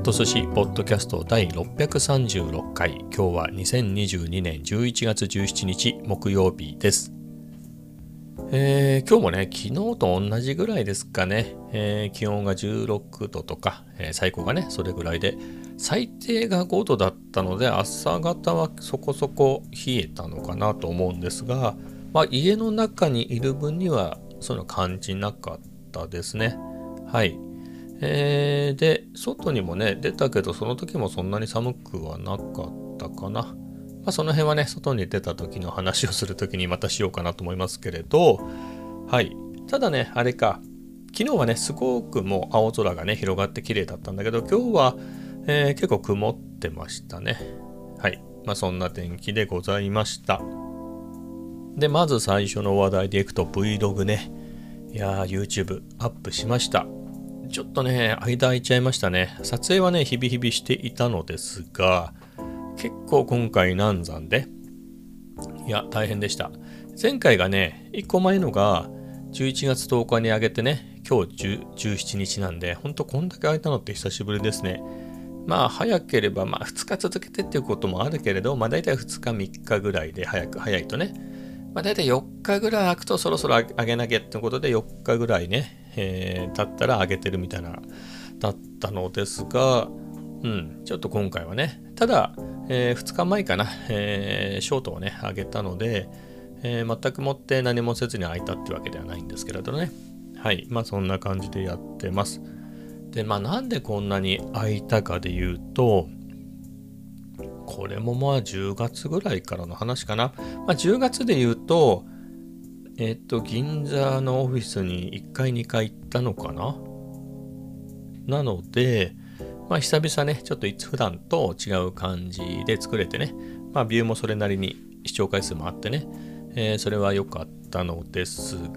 ット寿司ポッドキャスト第636回。今日は2022年11月17日木曜日です。えー、今日もね、昨日と同じぐらいですかね、えー、気温が16度とか、えー、最高がね、それぐらいで、最低が5度だったので、朝方はそこそこ冷えたのかなと思うんですが、まあ、家の中にいる分には、その感じなかったですね。はい。えー、で、外にもね、出たけど、その時もそんなに寒くはなかったかな。まあ、その辺はね、外に出た時の話をする時にまたしようかなと思いますけれど、はい。ただね、あれか、昨日はね、すごくもう青空がね、広がって綺麗だったんだけど、今日は、えー、結構曇ってましたね。はい。まあ、そんな天気でございました。で、まず最初の話題でいくと Vlog ね。いやー、YouTube アップしました。ちょっとね、間空いちゃいましたね。撮影はね、日々日々していたのですが、結構今回難産で、いや、大変でした。前回がね、1個前のが11月10日に上げてね、今日17日なんで、ほんとこんだけ空いたのって久しぶりですね。まあ早ければまあ2日続けてっていうこともあるけれど、まあ大体2日3日ぐらいで早く早いとね、まあ大体4日ぐらい空くとそろそろ上げなきゃってことで4日ぐらいね、えー、経ったら上げてるみたいなだったのですが、うん、ちょっと今回はね、ただ、えー、2日前かな、えー、ショートをね、上げたので、えー、全くもって何もせずに空いたってわけではないんですけれどね。はい。まあそんな感じでやってます。で、まあなんでこんなに空いたかで言うと、これもまあ10月ぐらいからの話かな。まあ10月で言うと、えっ、と、銀座のオフィスに1回2回行ったのかな？なので、まあ久々ね、ちょっと普段と違う感じで作れてね、まあビューもそれなりに視聴回数もあってね、えー、それは良かったのですが、ま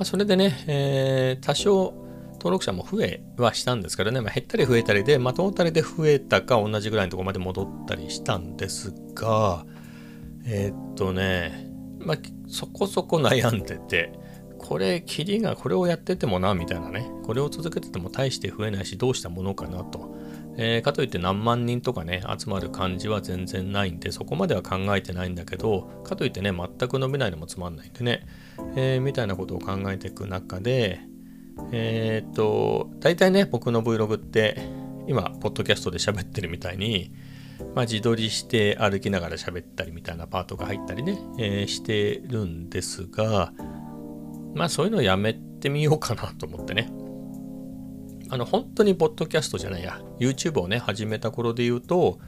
あ、それでね、えー、多少登録者も増えはしたんですけどね、まあ、減ったり増えたりで、まあ、トータルで増えたか同じぐらいのところまで戻ったりしたんですが、えー、っとね、まあ、そこそこ悩んでて、これ、キリがこれをやっててもな、みたいなね、これを続けてても大して増えないし、どうしたものかなと。えー、かといって何万人とかね、集まる感じは全然ないんで、そこまでは考えてないんだけど、かといってね、全く伸びないのもつまんないんでね、えー、みたいなことを考えていく中で、えー、っと、大体ね、僕の Vlog って、今、ポッドキャストで喋ってるみたいに、まあ、自撮りして歩きながら喋ったりみたいなパートが入ったりね、えー、してるんですが、まあそういうのやめてみようかなと思ってね。あの、本当にポッドキャストじゃないや、YouTube をね、始めた頃で言うと、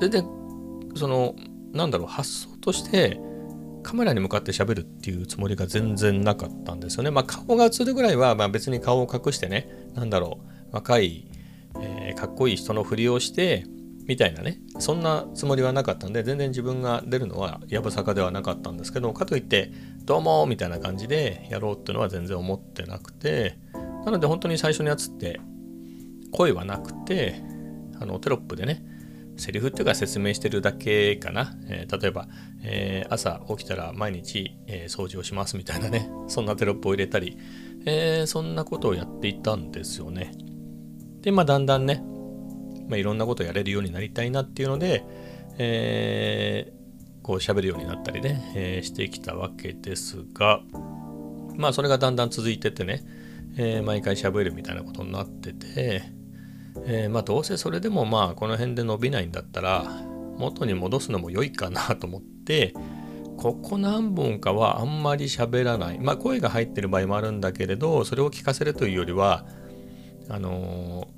全然、その、なんだろう、発想として、カメラに向かって喋るっていうつもりが全然なかったんですよね。まあ顔が映るぐらいは、まあ別に顔を隠してね、なんだろう、若い、えー、かっこいい人のふりをして、みたいなね、そんなつもりはなかったんで、全然自分が出るのはやぶさかではなかったんですけど、かといって、どうもみたいな感じでやろうっていうのは全然思ってなくて、なので本当に最初のやつって声はなくて、あのテロップでね、セリフっていうか説明してるだけかな。えー、例えば、えー、朝起きたら毎日、えー、掃除をしますみたいなね、そんなテロップを入れたり、えそんなことをやっていたんですよね。で、まあだんだんね、まあ、いろんなことをやれるようになりたいなっていうので、えこう喋るようになったりね、えー、してきたわけですが、まあそれがだんだん続いててね、えー、毎回喋るみたいなことになってて、えー、まあどうせそれでもまあこの辺で伸びないんだったら元に戻すのも良いかなと思ってここ何本かはあんまり喋らない。まあ声が入ってる場合もあるんだけれどそれを聞かせるというよりはあの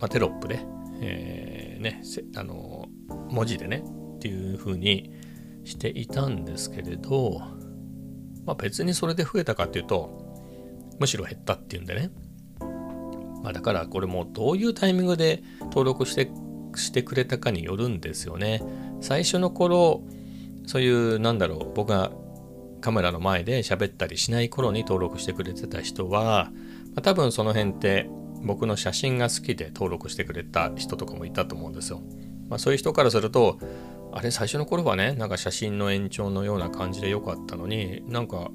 まあ、テロップで、えー、ねあの文字でねっていう風にしていたんですけれど、まあ、別にそれで増えたかっていうとむしろ減ったっていうんでね、まあ、だからこれもどういうタイミングで登録してしてくれたかによるんですよね。最初の頃そういうなんだろう僕がカメラの前で喋ったりしない頃に登録してくれてた人は、まあ、多分その辺って僕の写真が好きで登録してくれた人とかもいたと思うんですよ。まあ、そういう人からするとあれ最初の頃はねなんか写真の延長のような感じで良かったのになんか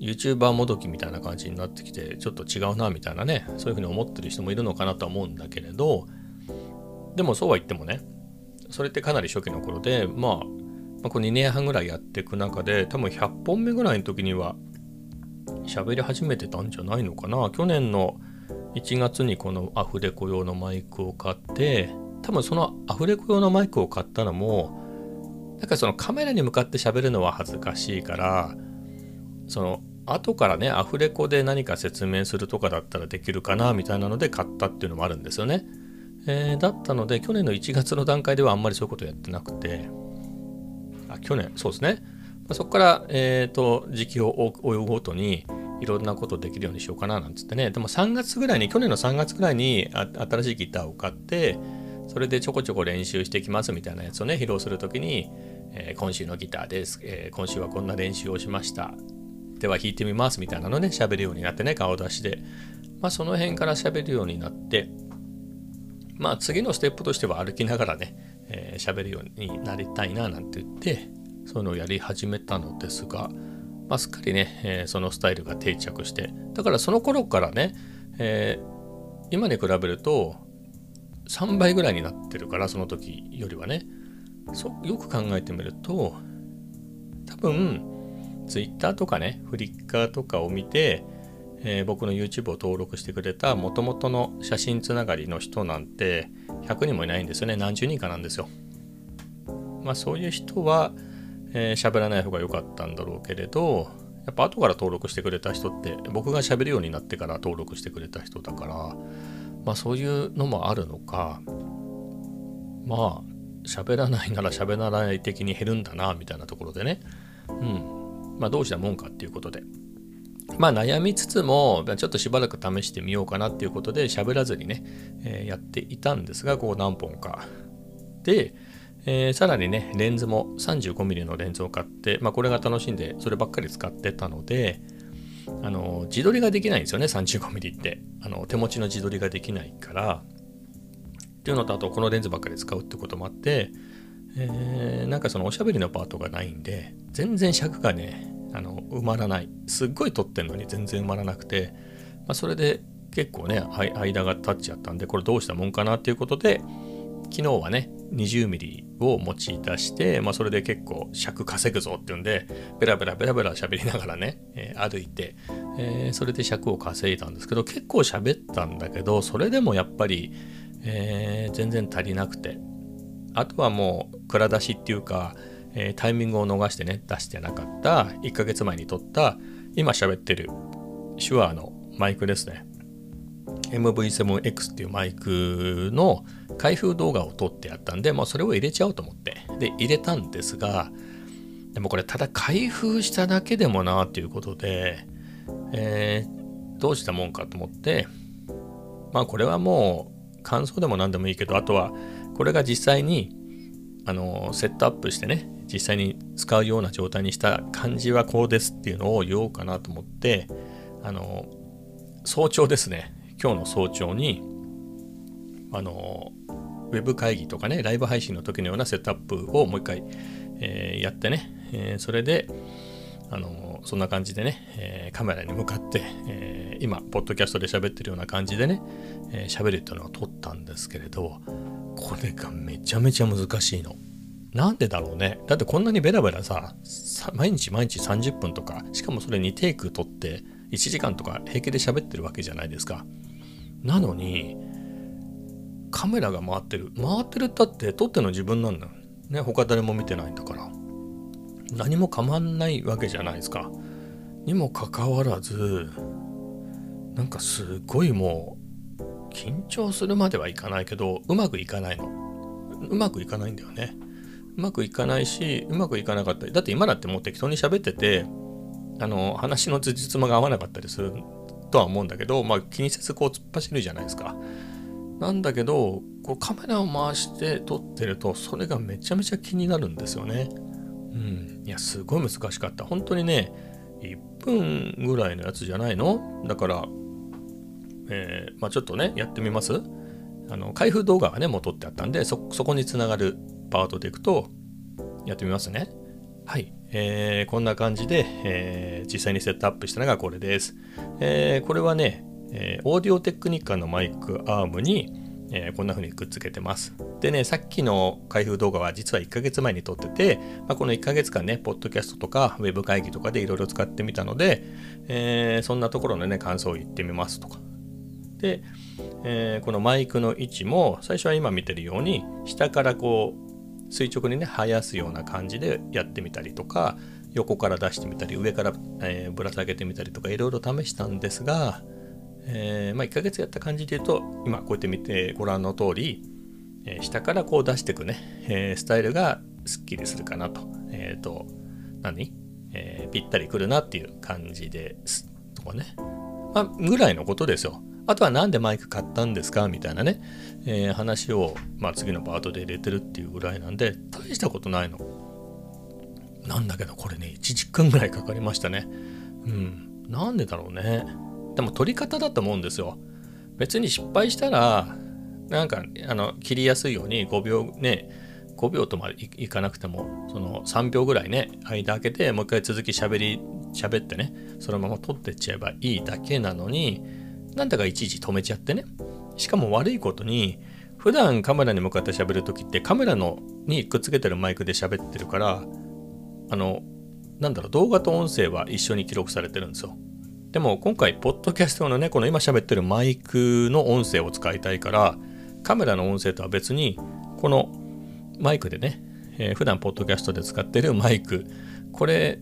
YouTuber もどきみたいな感じになってきてちょっと違うなみたいなねそういうふうに思ってる人もいるのかなとは思うんだけれどでもそうは言ってもねそれってかなり初期の頃でまあ、ま、この2年半ぐらいやっていく中で多分100本目ぐらいの時には喋り始めてたんじゃないのかな去年の1月にこのアフレコ用のマイクを買って多分そのアフレコ用のマイクを買ったのもなんかそのカメラに向かって喋るのは恥ずかしいからその後からねアフレコで何か説明するとかだったらできるかなみたいなので買ったっていうのもあるんですよね。えー、だったので去年の1月の段階ではあんまりそういうことやってなくてあ去年そうですね、そこから、えーと、時期を追うごとにいろんなことできるようにしようかななんつってね。でも3月ぐらいに去年の3月ぐらいに新しいギターを買ってそれでちょこちょこ練習してきますみたいなやつをね披露するときに、えー、今週のギターです、えー、今週はこんな練習をしました。では弾いてみますみたいなのね喋るようになってね顔出しで。まあその辺から喋るようになってまあ次のステップとしては歩きながらね喋、えー、るようになりたいななんて言ってそういうのをやり始めたのですが、まあ、すっかりね、えー、そのスタイルが定着してだからその頃からね、えー、今に比べると3倍ぐらいになってるからその時よりはねそよく考えてみると多分 Twitter とかね、フリッカーとかを見て、えー、僕の YouTube を登録してくれた元々の写真つながりの人なんて100人もいないんですよね。何十人かなんですよ。まあそういう人は、えー、らない方が良かったんだろうけれど、やっぱ後から登録してくれた人って僕が喋るようになってから登録してくれた人だから、まあそういうのもあるのか、まあ喋らないなら喋らない的に減るんだなみたいなところでね。うん。まあ、どうしたもんかっていうことで。まあ悩みつつも、ちょっとしばらく試してみようかなっていうことで喋らずにね、えー、やっていたんですが、ここ何本か。で、えー、さらにね、レンズも 35mm のレンズを買って、まあこれが楽しんで、そればっかり使ってたので、あの、自撮りができないんですよね、35mm って。あの、手持ちの自撮りができないから。っていうのと、あとこのレンズばっかり使うってこともあって、えー、なんかそのおしゃべりのパートがないんで、全然尺がね、あの埋まらない。すっごい撮ってんのに全然埋まらなくて、まあ、それで結構ね、間が経っちゃったんで、これどうしたもんかなっていうことで、昨日はね、20ミリを持ち出して、まあ、それで結構尺稼ぐぞっていうんで、ベラベラベラベラ喋りながらね、えー、歩いて、えー、それで尺を稼いだんですけど、結構喋ったんだけど、それでもやっぱり、えー、全然足りなくて、あとはもう蔵出しっていうか、え、タイミングを逃してね出してなかった。1ヶ月前に撮った今喋ってる手話のマイクですね。MV7X っていうマイクの開封動画を撮ってやったんで、まあ、それを入れちゃおうと思って。で入れたんですがでもこれただ開封しただけでもなっていうことで、えー、どうしたもんかと思って。まあこれはもう感想でも何でもいいけどあとはこれが実際にあのセットアップしてね実際に使うような状態にした感じはこうですっていうのを言おうかなと思ってあの早朝ですね。今日の早朝にあのウェブ会議とかねライブ配信の時のようなセットアップをもう一回、えー、やってね、えー、それであのそんな感じでね、えー、カメラに向かって、えー、今ポッドキャストで喋ってるような感じでね喋、えー、るっていうのを撮ったんですけれどこれがめちゃめちゃ難しいの。なんでだろうね。だってこんなにベラベラさ、毎日毎日30分とか、しかもそれにテイク取って1時間とか平気で喋ってるわけじゃないですか。なのに、カメラが回ってる。回ってるったって撮っての自分なんだよ。ね、他誰も見てないんだから。何も構わないわけじゃないですか。にもかかわらず、なんかすごいもう緊張するまではいかないけどうまくいかないのうまくいかないんだよねうまくいかないしうまくいかなかったりだって今だってもう適当に喋っててあの話の辻褄が合わなかったりするとは思うんだけどまあ気にせずこう突っ走るじゃないですか。なんだけどこうカメラを回して撮ってるとそれがめちゃめちゃ気になるんですよね。うん。いやすごい難しかった。本当にね1分ぐらいのやつじゃないの？だからえー、まあ、ちょっとね、やってみます？あの、開封動画がね、もう撮ってあったんで、そ、こにつながるパートでいくと、やってみますね。はい。えー、こんな感じで、えー、実際にセットアップしたのがこれです。えー、これはね、え、オーディオテクニカのマイクアームに、え、こんな風にくっつけてます。でね、さっきの開封動画は実は1ヶ月前に撮ってて、まあ、この1ヶ月間ね、ポッドキャストとかウェブ会議とかでいろいろ使ってみたので、え、そんなところのね、感想を言ってみますとか。で、えー、このマイクの位置も最初は今見てるように下からこう垂直にね生やすような感じでやってみたりとか横から出してみたり上から、えー、ぶら下げてみたりとかいろいろ試したんですが、えー、まあ、1ヶ月やった感じで言うと今こうやって見てご覧の通り、えー、下からこう出していくね、えスタイルがすっきりするかなと。えっ、と何、えぴったりくるなっていう感じですとかね。まあ、ぐらいのことですよ。あとは何でマイク買ったんですかみたいなね、えー、話を、まあ、次のパートで入れてるっていうぐらいなんで大したことないの。なんだけどこれね1時間ぐらいかかりましたね。うん。なんでだろうね。でも撮り方だと思うんですよ。別に失敗したらなんかあの切りやすいように5秒ね5秒とまでいかなくてもその3秒ぐらいね間開けてもう一回続き喋り喋ってねそのまま撮ってっちゃえばいいだけなのになんだかいちいち止めちゃってね。しかも悪いことに、普段カメラに向かって喋るときってカメラのにくっつけてるマイクで喋ってるから、あの、なんだろう、動画と音声は一緒に記録されてるんですよ。でも今回、ポッドキャストのね、この今喋ってるマイクの音声を使いたいから、カメラの音声とは別に、このマイクでね、えー、普段ポッドキャストで使ってるマイク、これ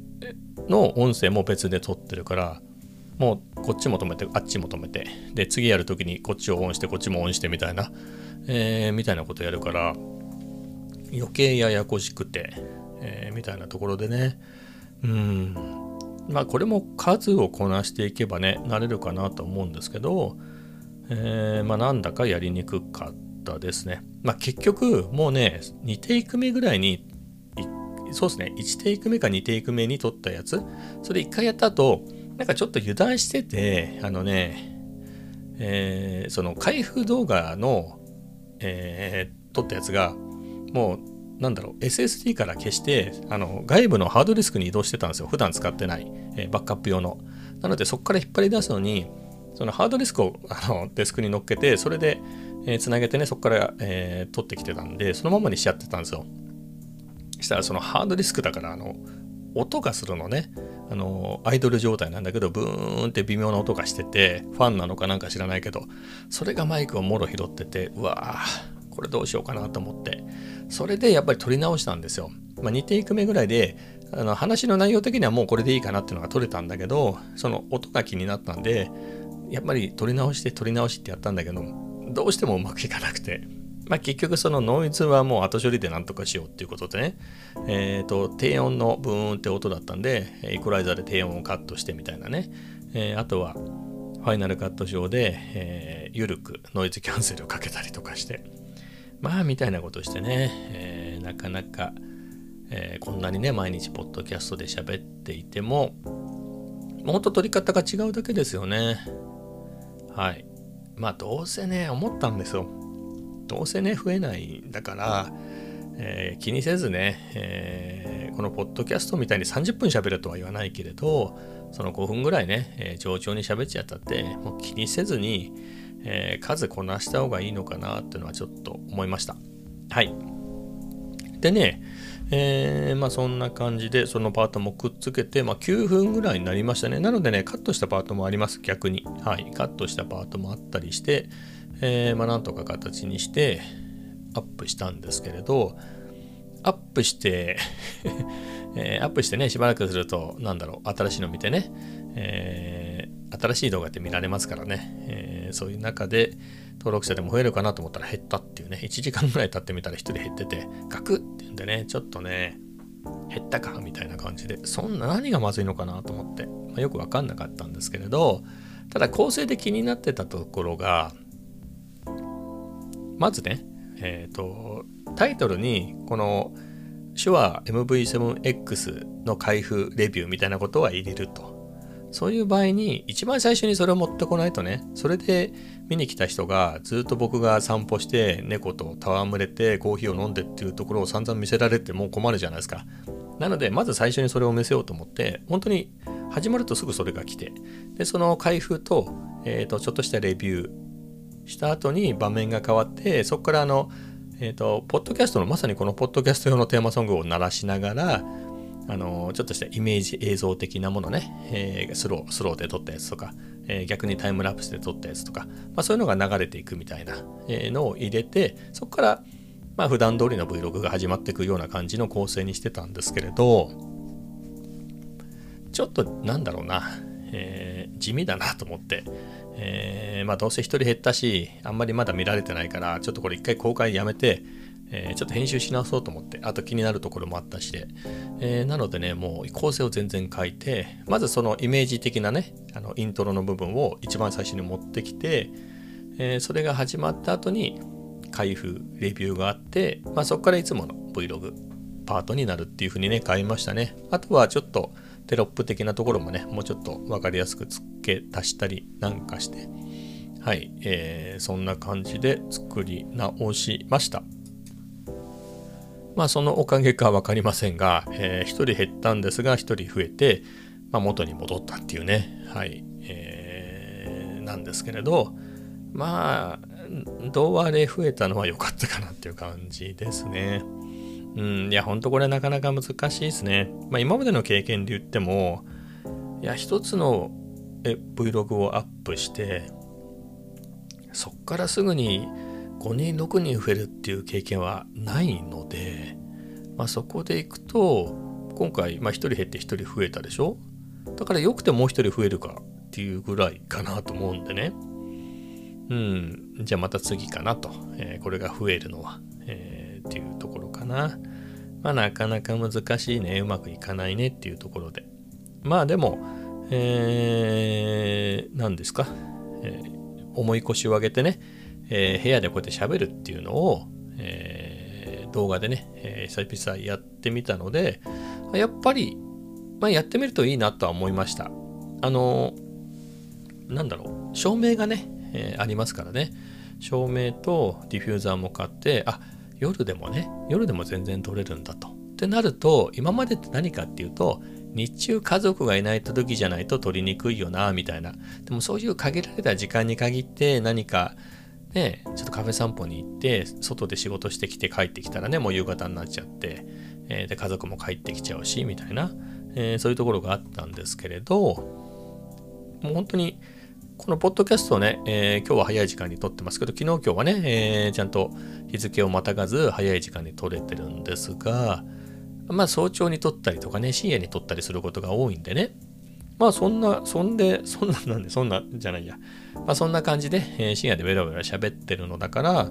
の音声も別で撮ってるから、もうこっちも止めてあっちも止めて。で次やるときにこっちをオンしてこっちもオンしてみたいな、えー、みたいなことやるから余計ややこしくて、えー、みたいなところでね。うん。まあこれも数をこなしていけばね慣れるかなと思うんですけど、えー、まあなんだかやりにくかったですね。まあ結局もうね2テイク目ぐらいにそうですね。1テイク目か2テイク目に撮ったやつ。それ1回やった後なんかちょっと油断してて、あのね、えー、その開封動画の、えー、撮ったやつが、もう、なんだろう、SSD から消して、あの、外部のハードディスクに移動してたんですよ。普段使ってない、えー、バックアップ用の。なので、そこから引っ張り出すのに、そのハードディスクを あのデスクに乗っけて、それで、えー、つなげてね、そこから、えー、取ってきてたんで、そのままにしちゃってたんですよ。したら、そのハードディスクだから、あの、音がするのね。あの、アイドル状態なんだけど、ブーンって微妙な音がしてて、ファンなのかなんか知らないけど、それがマイクをもろ拾ってて、うわぁ、これどうしようかなと思って、それでやっぱり撮り直したんですよ。まあ、2テイク目ぐらいで、あの話の内容的にはもうこれでいいかなっていうのが撮れたんだけど、その音が気になったんで、やっぱり撮り直して撮り直しってやったんだけど、どうしてもうまくいかなくて、まあ、結局そのノイズはもう後処理でなんとかしようっていうことでね、えっ、ー、と、低音のブーンって音だったんで、イコライザーで低音をカットしてみたいなね、えー、あとは、ファイナルカット上で、えー、緩くノイズキャンセルをかけたりとかして、まあ、みたいなことしてね、えー、なかなか、えー、こんなにね、毎日ポッドキャストで喋っていても、もっと撮り方が違うだけですよね。はい。まあ、どうせね、思ったんですよ。どうせね、増えないんだから、えー、気にせずね、えー、このポッドキャストみたいに30分喋るとは言わないけれど、その5分ぐらいね、えー、上調に喋っちゃったって、もう気にせずに、え数こなした方がいいのかなっていうのはちょっと思いました。はい。でね、えー、まあそんな感じでそのパートもくっつけて、まあ、9分ぐらいになりましたね。なのでね、カットしたパートもあります、逆に。はい、カットしたパートもあったりして、えー、まあ、なんとか形にしてアップしたんですけれど、アップして えー、アップしてね、しばらくすると、なんだろう、新しいの見てね、えー、新しい動画って見られますからね、えー、そういう中で登録者でも増えるかなと思ったら減ったっていうね、1時間ぐらい経ってみたら1人減ってて、ガクっていうんでね、ちょっとね、減ったかみたいな感じで、そんな何がまずいのかなと思って、まあ、よくわかんなかったんですけれど、ただ構成で気になってたところが、まずね、えっ、ー、と、タイトルに、この手話 MV7X の開封レビューみたいなことは入れると。そういう場合に、一番最初にそれを持ってこないとね、それで見に来た人がずっと僕が散歩して猫と戯れてコーヒーを飲んでっていうところを散々見せられてもう困るじゃないですか。なので、まず最初にそれを見せようと思って、本当に始まるとすぐそれが来て、で、その開封と、えっ、ー、と、ちょっとしたレビュー、した後に場面が変わってそこからあのえっ、ー、とポッドキャストのまさにこのポッドキャスト用のテーマソングを鳴らしながらあのちょっとしたイメージ映像的なものね、えー、スロースローで撮ったやつとか、えー、逆にタイムラプスで撮ったやつとか、まあ、そういうのが流れていくみたいな、えのを入れてそこからまあ普段通りの Vlog が始まっていくような感じの構成にしてたんですけれどちょっとなんだろうな、えー、地味だなと思って、えー、まあどうせ1人減ったしあんまりまだ見られてないからちょっとこれ一回公開やめて、えー、ちょっと編集し直そうと思ってあと気になるところもあったしで、えー、なのでねもう構成を全然変えてまずそのイメージ的なねあのイントロの部分を一番最初に持ってきて、えそれが始まった後に開封レビューがあって、まあ、そこからいつもの Vlog パートになるっていう風にね変えましたね。あとはちょっとテロップ的なところもねもうちょっと分かりやすく付け足したりなんかして。はい、えー、そんな感じで作り直しました。まあそのおかげか分かりませんが、えー、1人減ったんですが1人増えて、まあ、元に戻ったっていうね。はい、えー、なんですけれどまあ胴割れ増えたのは良かったかなっていう感じですね。うん、いや、ほんとこれなかなか難しいですね。まあ今までの経験で言っても、いや、一つのえ Vlog をアップして、そっからすぐに5人、6人増えるっていう経験はないので、まあそこでいくと、今回、まあ1人減って1人増えたでしょ？だからよくてもう1人増えるかっていうぐらいかなと思うんでね。うん、じゃあまた次かなと、えー、これが増えるのは、えー、っていうところかな。まあなかなか難しいね、うまくいかないね。っていうところで。まあでも、えー、何ですか、えー、重い腰を上げてね、えー、部屋でこうやって喋るっていうのを、えー、動画でね、えー、久々やってみたので、やっぱり、まあ、やってみるといいなとは思いました。あの、なんだろう、照明がね、えー、ありますからね。照明とディフューザーも買ってあ夜でもね夜でも全然撮れるんだと。ってなると今までって何かっていうと日中家族がいない時じゃないと撮りにくいよなみたいなでもそういう限られた時間に限って何かねちょっとカフェ散歩に行って外で仕事してきて帰ってきたらねもう夕方になっちゃって、えー、で家族も帰ってきちゃうしみたいな、えー、そういうところがあったんですけれどもう本当にこのポッドキャストをね、えー、今日は早い時間に撮ってますけど、昨日今日はね、えー、ちゃんと日付をまたがず早い時間に撮れてるんですが、まあ早朝に撮ったりとかね、深夜に撮ったりすることが多いんでね、まあそんな、そんで、そんななんで、そんなじゃないや。まあそんな感じで、えー、深夜でベラベラ喋ってるのだから、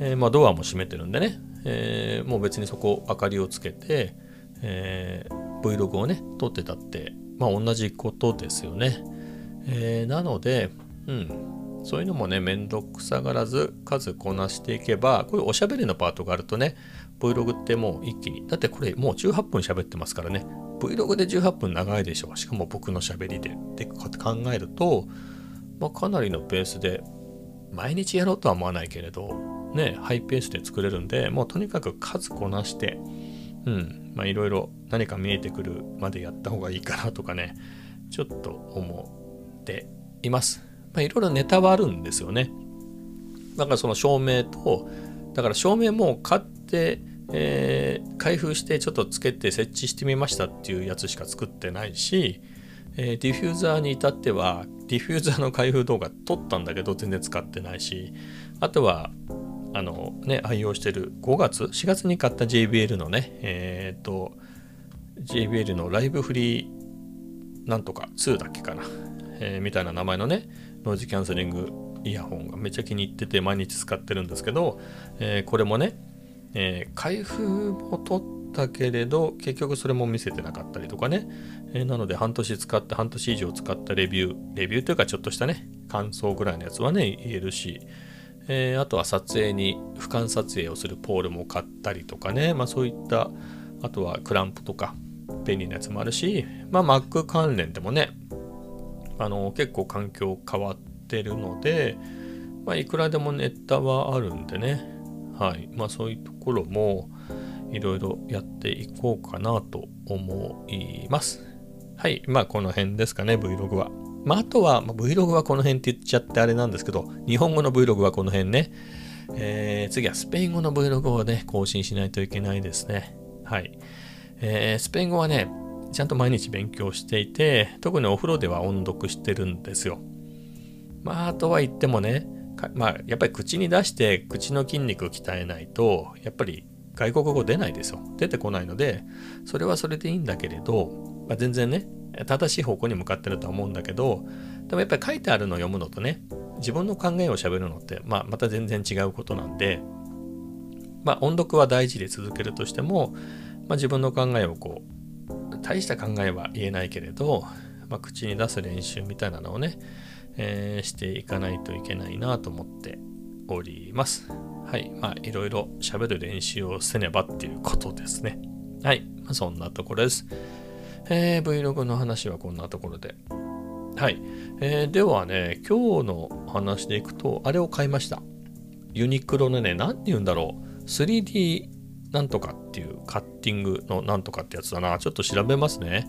えー、まあドアも閉めてるんでね、えー、もう別にそこ明かりをつけて、え、Vlog をね、撮ってたって、まあ同じことですよね。えー、なので、うん、そういうのもね、めんどくさがらず数こなしていけば、こういうおしゃべりのパートがあるとね、Vlog ってもう一気に、だってこれもう18分喋ってますからね、Vlog で18分長いでしょう。しかも僕のしゃべりでって考えると、まあ、かなりのペースで、毎日やろうとは思わないけれど、ね、ハイペースで作れるんで、もうとにかく数こなして、うん、まあいろいろ何か見えてくるまでやった方がいいかなとかね、ちょっと思う。ています。まあ、いろいろネタはあるんですよね。だからその照明と、だから照明も買って、えー、開封してちょっとつけて設置してみましたっていうやつしか作ってないし、えー、ディフューザーに至ってはディフューザーの開封動画撮ったんだけど全然使ってないしあとはあのね愛用してる5月4月に買った JBL のねえっ、ー、と JBL のライブフリーなんとか2だっけかなえー、みたいな名前のねノイズキャンセリングイヤホンがめっちゃ気に入ってて毎日使ってるんですけど、えー、これもね、えー、開封も撮ったけれど結局それも見せてなかったりとかね、えなので半年使って半年以上使ったレビューレビューというかちょっとしたね感想ぐらいのやつはね言えるし。え、あとは撮影に俯瞰撮影をするポールも買ったりとかね、まあ、そういったあとはクランプとか便利なやつもあるし、まあ、Mac 関連でもねあの結構環境変わってるので、まあ、いくらでもネタはあるんでね、はいまあ、そういうところもいろいろやっていこうかなと思います。はい、まあこの辺ですかね、Vlog は。まあ、あとは、まあ、Vlog はこの辺って言っちゃってあれなんですけど、日本語の Vlog はこの辺ね。えー、次はスペイン語の Vlog をね、更新しないといけないですね。はい。えー、スペイン語はね、ちゃんと毎日勉強していて、特にお風呂では音読してるんですよ。まあ、とは言ってもね、まあ、やっぱり口に出して口の筋肉を鍛えないと、やっぱり外国語出ないですよ。出てこないので、それはそれでいいんだけれど、まあ、全然ね、正しい方向に向かってるとは思うんだけど、でもやっぱり書いてあるのを読むのとね、自分の考えを喋るのって、まあ、また全然違うことなんで、まあ、音読は大事で続けるとしても、まあ、自分の考えをこう、大した考えは言えないけれど、まあ、口に出す練習みたいなのをね、えー、していかないといけないなと思っております。はい。まあ、いろいろ喋る練習をせねばっていうことですね。はい。まあ、そんなところです。えー、Vlog の話はこんなところで。はい。えー、ではね、今日の話でいくと、あれを買いました。ユニクロのね、何て言うんだろう。3D なんとかっていうカッティングのなんとかってやつだな。ちょっと調べますね。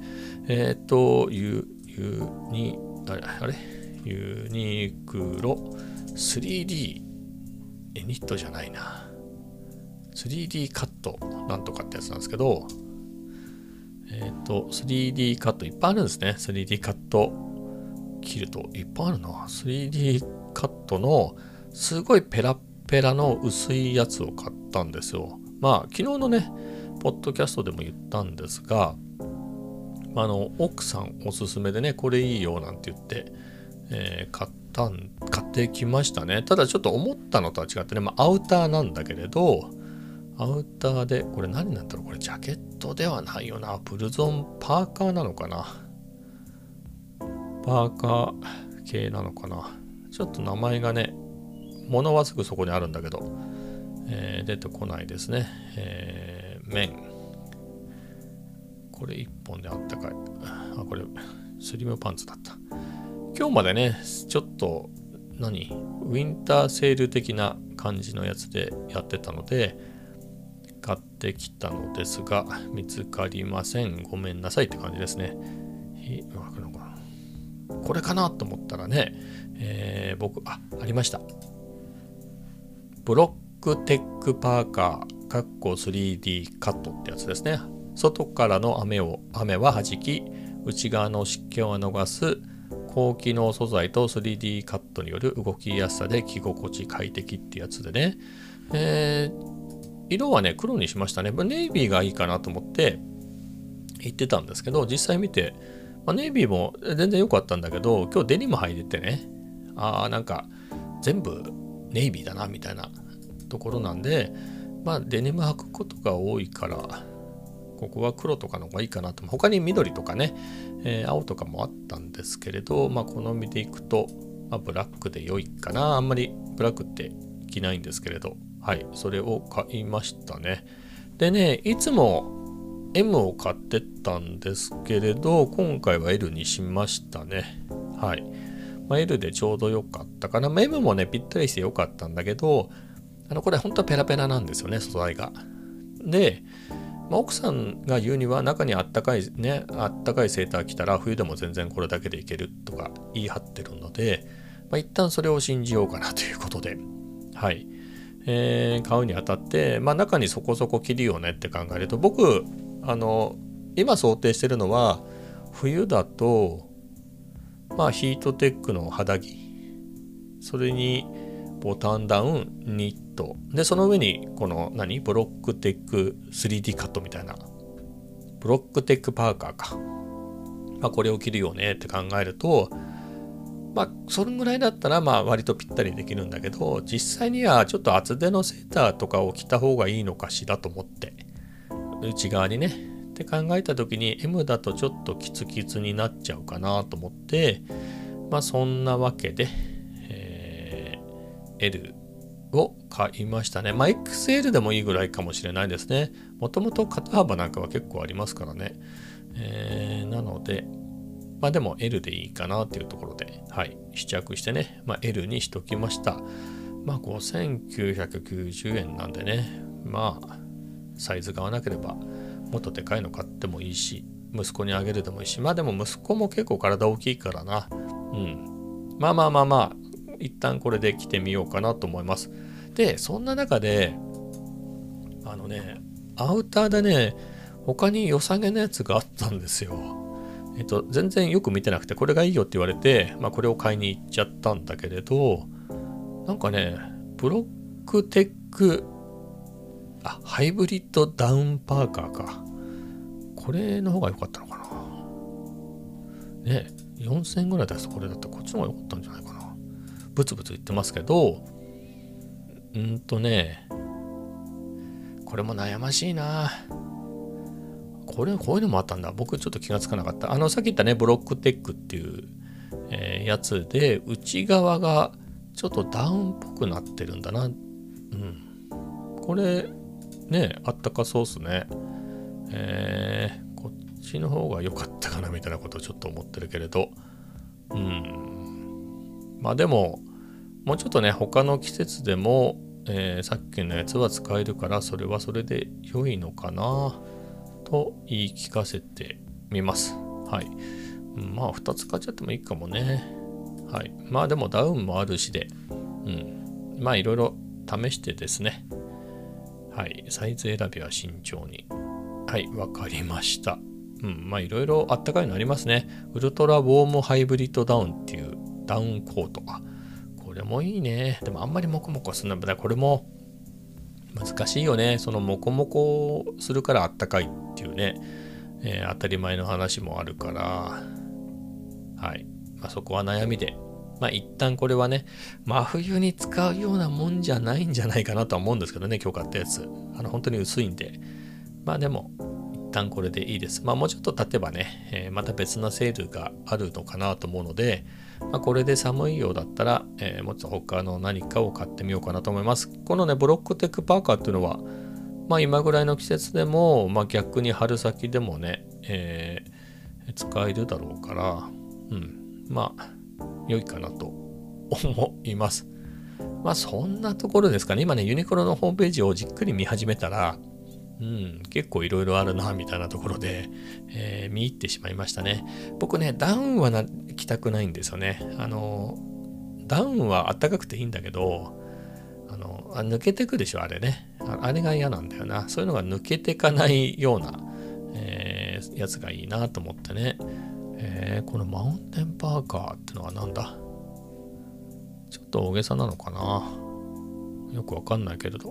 えっ、ー、と、ユ、ユニ、あれあれ？ユニクロ。3D エニットじゃないな。3D カットなんとかってやつなんですけどえっ、ー、と 3D カットいっぱいあるんですね。3D カット切るといっぱいあるな。3D カットのすごいペラペラの薄いやつを買ったんですよ。まあ昨日のねポッドキャストでも言ったんですがあの奥さんおすすめでねこれいいよなんて言ってえー、買ったん、買ってきましたね。ただちょっと思ったのとは違ってね、まあ、アウターなんだけれど、アウターで、これ何なんだろうこれジャケットではないよな。ブルゾン、パーカーなのかなパーカー系なのかなちょっと名前がね、物はすぐそこにあるんだけど、えー、出てこないですね。えー、麺。これ1本であったかい。あ、これ、スリムパンツだった。今日までね、ちょっと、何？ウィンターセール的な感じのやつでやってたので、買ってきたのですが、見つかりません。ごめんなさいって感じですね。これかなと思ったらね、えー、僕、あ、ありました。ブロックテックパーカー、カッコ 3D カットってやつですね。外からの雨を、雨は弾き、内側の湿気を逃す高機能素材と 3D カットによる動きやすさで着心地快適ってやつでね、えー、色はね黒にしましたね。ネイビーがいいかなと思って言ってたんですけど実際見て、まあ、ネイビーも全然良かったんだけど今日デニム履いててね。ああなんか全部ネイビーだなみたいな。ところなんでまあデニム履くことが多いからここは黒とかの方がいいかなと。他に緑とかね、えー、青とかもあったんですけれど、まあ、好みでいくと、まあ、ブラックで良いかな。あんまりブラックって着ないんですけれど、はい、それを買いましたね。でね、いつも M を買ってったんですけれど、今回は L にしましたね。はい。まあ、L でちょうど良かったかな。まあ、M もね、ぴったりして良かったんだけど、あの、これ本当はペラペラなんですよね、素材が。で、まあ、奥さんが言うには中にあったかいねあったかいセーター着たら冬でも全然これだけでいけるとか言い張ってるので、まあ、一旦それを信じようかなということで。はい、えー、買うにあたって、まあ、中にそこそこ着るよねって考えると僕あの今想定してるのは冬だとまあヒートテックの肌着。それにボタンダウンニット。でその上にこの何？ブロックテック 3D カットみたいな。ブロックテックパーカーか。まあこれを着るよねって考えるとまあそれぐらいだったらまあ割とぴったりできるんだけど実際にはちょっと厚手のセーターとかを着た方がいいのかしらと思って。内側にね。って考えた時に M だとちょっとキツキツになっちゃうかなと思ってまあそんなわけで。L を買いましたね。まあ、XL でもいいぐらいかもしれないですね。もともと肩幅なんかは結構ありますからね。えー、なので、まあでも L でいいかなっていうところで、はい、試着してね、まあ、L にしときました。まあ5990円なんでね、まあ、サイズが合わなければ、もっとでかいの買ってもいいし、息子にあげるでもいいし、まあでも息子も結構体大きいからな、うん。まあまあまあまあ、一旦これで着てみようかなと思います。で、そんな中で、あのね、アウターでね、他に良さげなやつがあったんですよ。えっと、全然よく見てなくて、これがいいよって言われて、まあ、これを買いに行っちゃったんだけれど、なんかね、ブロックテック、あ、ハイブリッドダウンパーカーか。これの方が良かったのかな。ね、4000円ぐらい出すとこれだったらこっちの方が良かったんじゃないかな。ブツブツ言ってますけど、うんとね、これも悩ましいな。これ、こういうのもあったんだ。僕ちょっと気がつかなかった。あの、さっき言ったね、ブロックテックっていう、えー、やつで、内側がちょっとダウンっぽくなってるんだな。うん。これ、ね、あったかそうっすね。えー、こっちの方が良かったかなみたいなことをちょっと思ってるけれど。うん。まあでも、もうちょっとね、他の季節でも、えー、さっきのやつは使えるから、それはそれで良いのかな。と言い聞かせてみます。はい。まあ、2つ買っちゃってもいいかもね。はい。まあ、でもダウンもあるしで、うん。まあ、いろいろ試してですね。はい。サイズ選びは慎重に。はい。わかりました。うん。まあ、いろいろあったかいのありますね。ウルトラウォームハイブリッドダウンっていうダウンコート。これもいいね。でもあんまりモコモコするんだ。これも難しいよね。そのモコモコするからあったかいっていうね、えー、当たり前の話もあるから、はい。まあ、そこは悩みで。まあ一旦これはね、真冬に使うようなもんじゃないんじゃないかなとは思うんですけどね、今日買ったやつ。あの、本当に薄いんで。まあでも、一旦これでいいです。まあもうちょっと経てばね、えー、また別なセールがあるのかなと思うので、まあ、これで寒いようだったら、えー、もっと他の何かを買ってみようかなと思います。このね、ブロックテックパーカーっていうのは、まあ今ぐらいの季節でも、まあ逆に春先でもね、えー、使えるだろうから、うん、まあ、良いかなと思います。まあそんなところですかね。今ね、ユニクロのホームページをじっくり見始めたら、うん、結構いろいろあるな、みたいなところで、えー、見入ってしまいましたね。僕ね、ダウンはな着たくないんですよね。あの、ダウンはあったかくていいんだけど、あの、あ抜けてくでしょ、あれねあ。あれが嫌なんだよな。そういうのが抜けてかないような、えー、やつがいいなと思ってね。えー、このマウンテンパーカーってのは何だ？ちょっと大げさなのかな？よくわかんないけれど。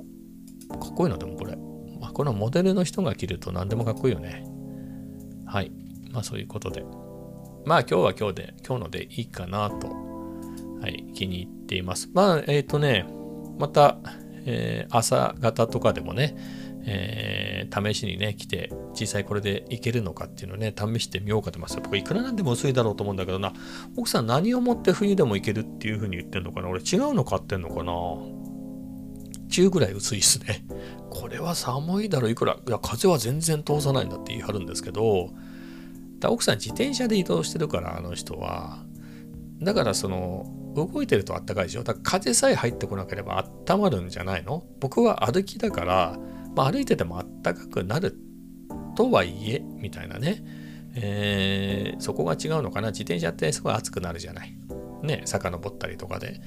かっこいいな、でもこれ。まあ、このモデルの人が着ると何でもかっこいいよね。はい。まあそういうことで。まあ今日は今日で、今日のでいいかなと、はい、気に入っています。まあ、えっ、ー、とね、また、えー、朝方とかでもね、えー、試しにね、来て、実際これでいけるのかっていうのをね、試してみようかと思います。僕、いくらなんでも薄いだろうと思うんだけどな、奥さん何をもって冬でもいけるっていう風に言ってんのかな俺違うの買ってんのかな中ぐらい薄いっすね。これは寒いだろ、いくら、いや、風は全然通さないんだって言い張るんですけど、奥さん自転車で移動してるから、あの人は。だからその、動いてるとあったかいでしょ？だから風さえ入ってこなければあったまるんじゃないの？僕は歩きだから、まあ、歩いててもあったかくなるとはいえ、みたいなね。えー、そこが違うのかな？自転車ってすごい暑くなるじゃない。ね、遡ったりとかで。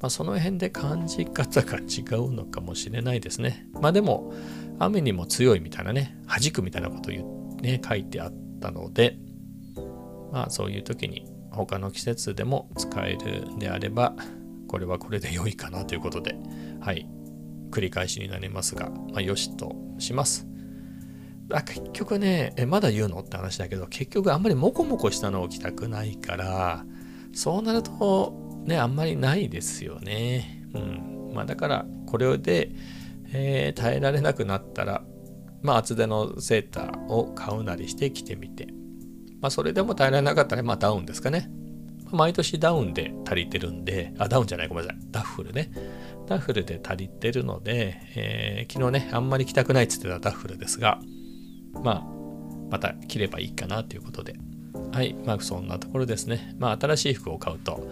まあ、その辺で感じ方が違うのかもしれないですね。まあでも、雨にも強いみたいなね、弾くみたいなことを言ね、書いてあってたので、まあそういう時に他の季節でも使えるんであれば、これはこれで良いかなということで、はい、繰り返しになりますが、まあ、よしとします。あ結局ねえ、まだ言うのって話だけど、結局あんまりモコモコしたのを着たくないから、そうなるとね、あんまりないですよね。うん。まあだから、これで、えー、耐えられなくなったら、まあ厚手のセーターを買うなりして着てみて。まあそれでも耐えられなかったら、まあダウンですかね。毎年ダウンで足りてるんで、あ、ダウンじゃない、ごめんなさい。ダッフルね。ダッフルで足りてるので、えー、昨日ね、あんまり着たくないって言ってたダッフルですが、まあ、また着ればいいかなということで。はい、まあそんなところですね。まあ新しい服を買うと、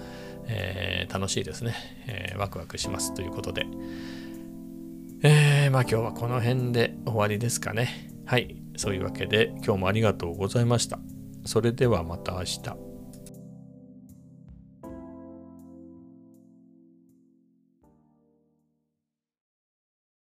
えー、楽しいですね、えー、ワクワクしますということで、えー、まあ今日はこの辺で終わりですかね。はい。そういうわけで今日もありがとうございました。それではまた明日。